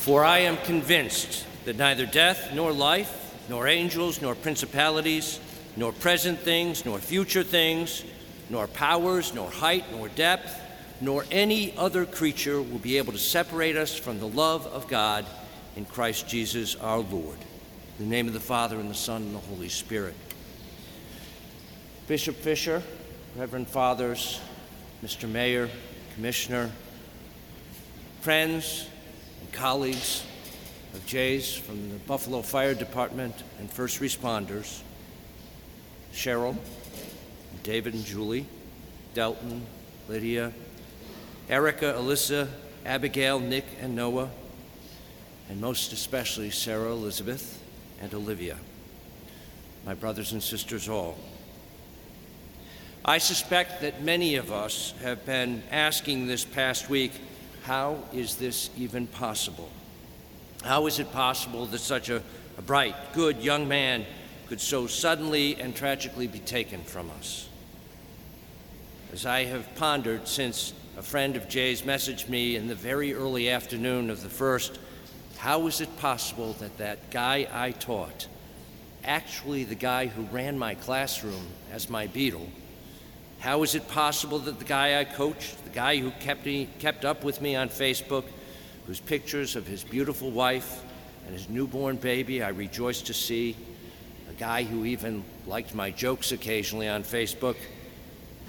For I am convinced that neither death nor life, nor angels, nor principalities, nor present things, nor future things, nor powers, nor height, nor depth, nor any other creature will be able to separate us from the love of God in Christ Jesus our Lord. In the name of the Father, and the Son, and the Holy Spirit. Bishop Fisher, Reverend Fathers, Mr. Mayor, Commissioner, friends, and colleagues of Jay's from the Buffalo Fire Department and first responders, Cheryl, David and Julie, Delton, Lydia, Erica, Alyssa, Abigail, Nick, and Noah, and most especially Sarah Elizabeth and Olivia, my brothers and sisters all. I suspect that many of us have been asking this past week, how is this even possible? How is it possible that such a, a bright, good young man could so suddenly and tragically be taken from us? As I have pondered since a friend of Jay's messaged me in the very early afternoon of the first, how is it possible that that guy I taught, actually the guy who ran my classroom as my beadle, how is it possible that the guy I coached, the guy who kept, me, kept up with me on Facebook, whose pictures of his beautiful wife and his newborn baby I rejoiced to see, a guy who even liked my jokes occasionally on Facebook,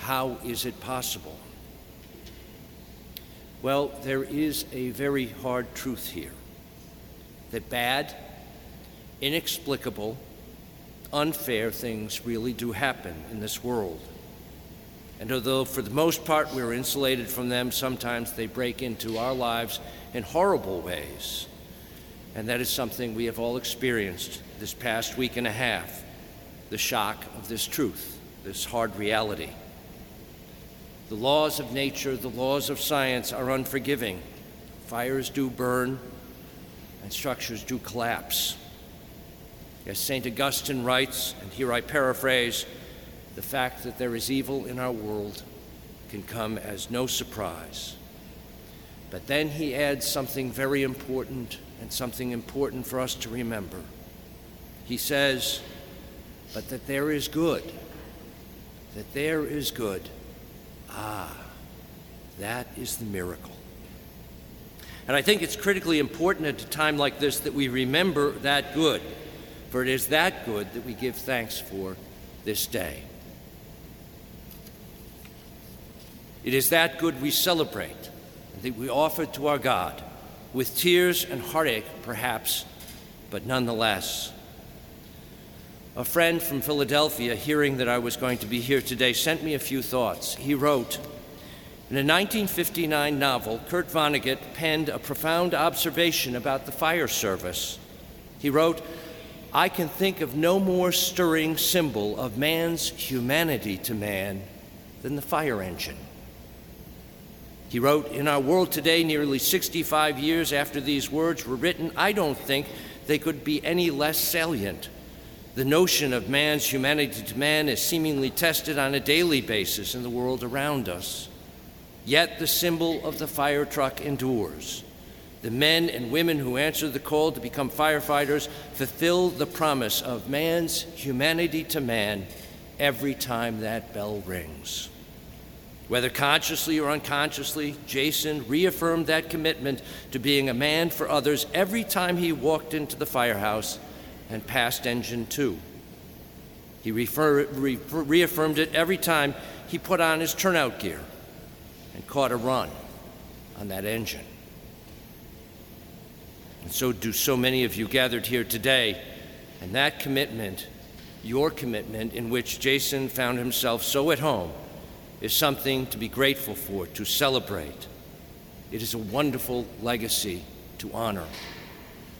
how is it possible? Well, there is a very hard truth here that bad, inexplicable, unfair things really do happen in this world. And although for the most part we're insulated from them, sometimes they break into our lives in horrible ways. And that is something we have all experienced this past week and a half the shock of this truth, this hard reality. The laws of nature, the laws of science are unforgiving. Fires do burn, and structures do collapse. As St. Augustine writes, and here I paraphrase, the fact that there is evil in our world can come as no surprise. But then he adds something very important and something important for us to remember. He says, but that there is good, that there is good. Ah, that is the miracle. And I think it's critically important at a time like this that we remember that good, for it is that good that we give thanks for this day. It is that good we celebrate and that we offer to our God with tears and heartache, perhaps, but nonetheless. A friend from Philadelphia, hearing that I was going to be here today, sent me a few thoughts. He wrote In a 1959 novel, Kurt Vonnegut penned a profound observation about the fire service. He wrote, I can think of no more stirring symbol of man's humanity to man than the fire engine. He wrote, In our world today, nearly 65 years after these words were written, I don't think they could be any less salient. The notion of man's humanity to man is seemingly tested on a daily basis in the world around us. Yet the symbol of the fire truck endures. The men and women who answer the call to become firefighters fulfill the promise of man's humanity to man every time that bell rings. Whether consciously or unconsciously, Jason reaffirmed that commitment to being a man for others every time he walked into the firehouse and passed engine two. He refer, re, reaffirmed it every time he put on his turnout gear and caught a run on that engine. And so do so many of you gathered here today. And that commitment, your commitment, in which Jason found himself so at home, is something to be grateful for, to celebrate. It is a wonderful legacy to honor.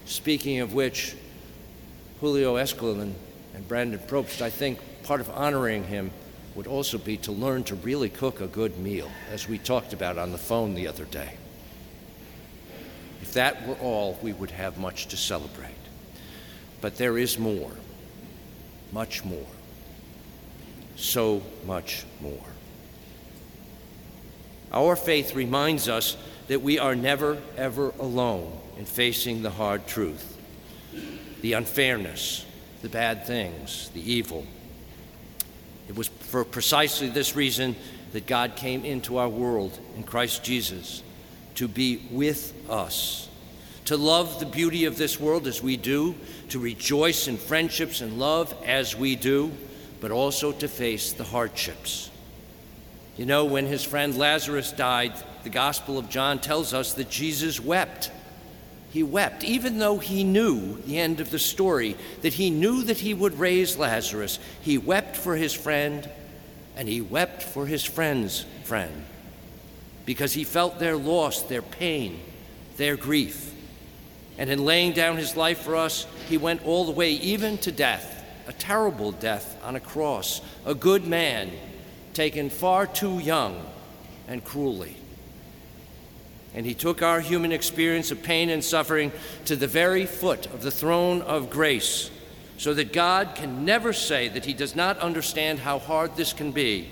Speaking of which, Julio Escalon and Brandon Probst, I think part of honoring him would also be to learn to really cook a good meal, as we talked about on the phone the other day. If that were all, we would have much to celebrate. But there is more, much more, so much more. Our faith reminds us that we are never, ever alone in facing the hard truth, the unfairness, the bad things, the evil. It was for precisely this reason that God came into our world in Christ Jesus to be with us, to love the beauty of this world as we do, to rejoice in friendships and love as we do, but also to face the hardships. You know, when his friend Lazarus died, the Gospel of John tells us that Jesus wept. He wept, even though he knew the end of the story, that he knew that he would raise Lazarus. He wept for his friend, and he wept for his friend's friend, because he felt their loss, their pain, their grief. And in laying down his life for us, he went all the way, even to death, a terrible death on a cross, a good man taken far too young and cruelly. And he took our human experience of pain and suffering to the very foot of the throne of grace, so that God can never say that he does not understand how hard this can be.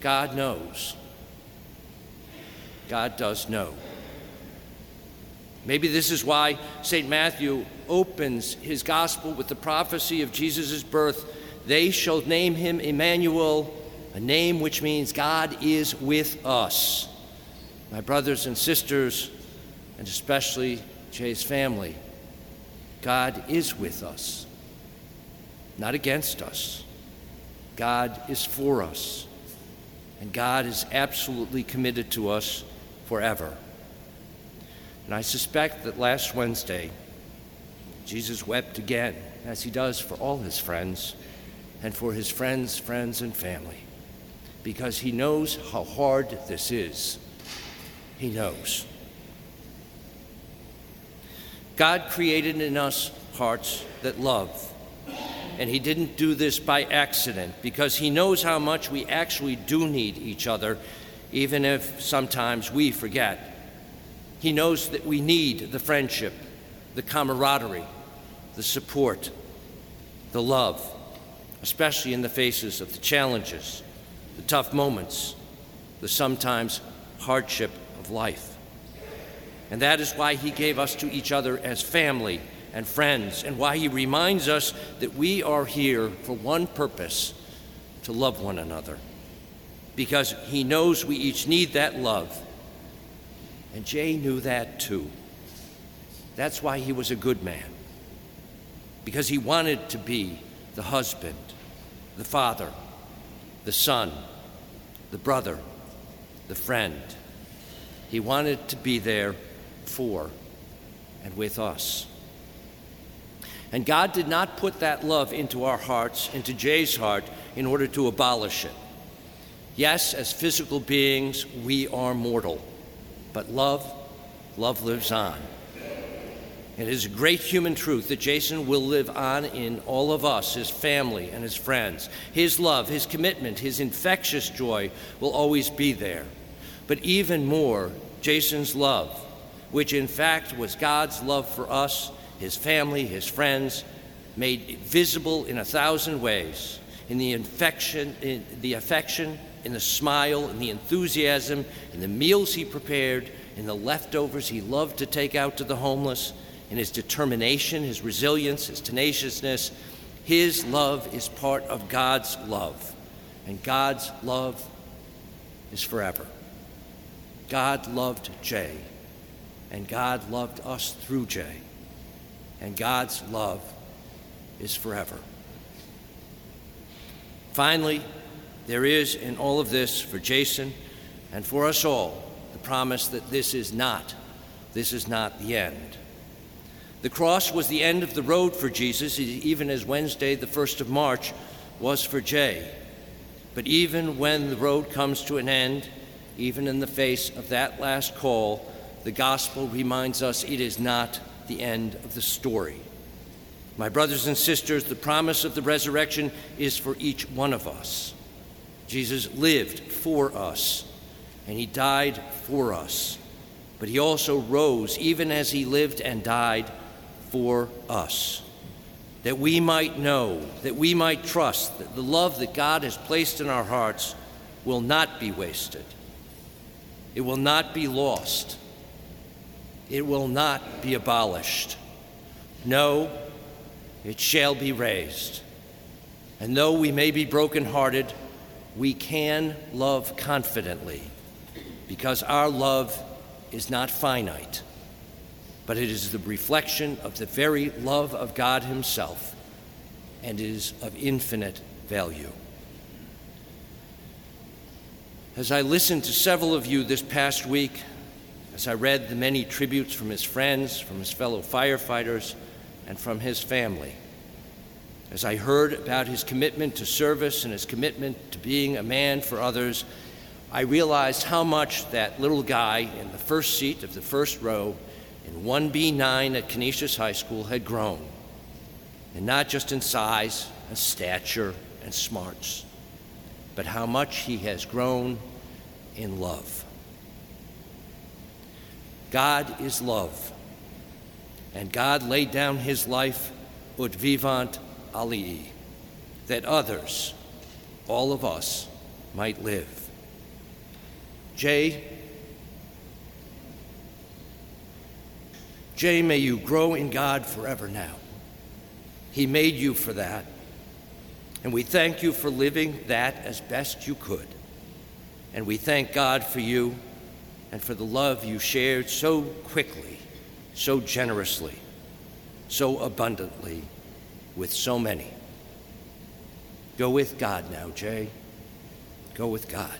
God knows. God does know. Maybe this is why St. Matthew opens his gospel with the prophecy of Jesus' birth. They shall name him Emmanuel, a name which means God is with us. My brothers and sisters, and especially Jay's family, God is with us, not against us. God is for us, and God is absolutely committed to us forever. And I suspect that last Wednesday, Jesus wept again, as he does for all his friends and for his friends' friends and family because he knows how hard this is. He knows. God created in us hearts that love. And he didn't do this by accident because he knows how much we actually do need each other, even if sometimes we forget. He knows that we need the friendship, the camaraderie, the support, the love, especially in the faces of the challenges the tough moments, the sometimes hardship of life. And that is why he gave us to each other as family and friends, and why he reminds us that we are here for one purpose to love one another. Because he knows we each need that love. And Jay knew that too. That's why he was a good man. Because he wanted to be the husband, the father, the son, the brother, the friend. He wanted to be there for and with us. And God did not put that love into our hearts, into Jay's heart, in order to abolish it. Yes, as physical beings, we are mortal, but love, love lives on. It is a great human truth that Jason will live on in all of us, his family and his friends. His love, his commitment, his infectious joy will always be there. But even more, Jason's love, which in fact was God's love for us, his family, his friends, made visible in a thousand ways in the infection, in the affection, in the smile, in the enthusiasm, in the meals he prepared, in the leftovers he loved to take out to the homeless in his determination, his resilience, his tenaciousness. His love is part of God's love, and God's love is forever. God loved Jay, and God loved us through Jay, and God's love is forever. Finally, there is in all of this for Jason and for us all the promise that this is not, this is not the end. The cross was the end of the road for Jesus, even as Wednesday, the 1st of March, was for Jay. But even when the road comes to an end, even in the face of that last call, the gospel reminds us it is not the end of the story. My brothers and sisters, the promise of the resurrection is for each one of us. Jesus lived for us, and he died for us. But he also rose, even as he lived and died for us. That we might know, that we might trust that the love that God has placed in our hearts will not be wasted. It will not be lost. it will not be abolished. No, it shall be raised. And though we may be brokenhearted, we can love confidently because our love is not finite, but it is the reflection of the very love of God Himself and is of infinite value. As I listened to several of you this past week, as I read the many tributes from his friends, from his fellow firefighters, and from his family, as I heard about his commitment to service and his commitment to being a man for others, I realized how much that little guy in the first seat of the first row in 1B9 at Canisius High School had grown, and not just in size and stature and smarts, but how much he has grown in love. God is love, and God laid down his life ut vivant alii, that others, all of us, might live. Jay, Jay, may you grow in God forever now. He made you for that. And we thank you for living that as best you could. And we thank God for you and for the love you shared so quickly, so generously, so abundantly with so many. Go with God now, Jay. Go with God.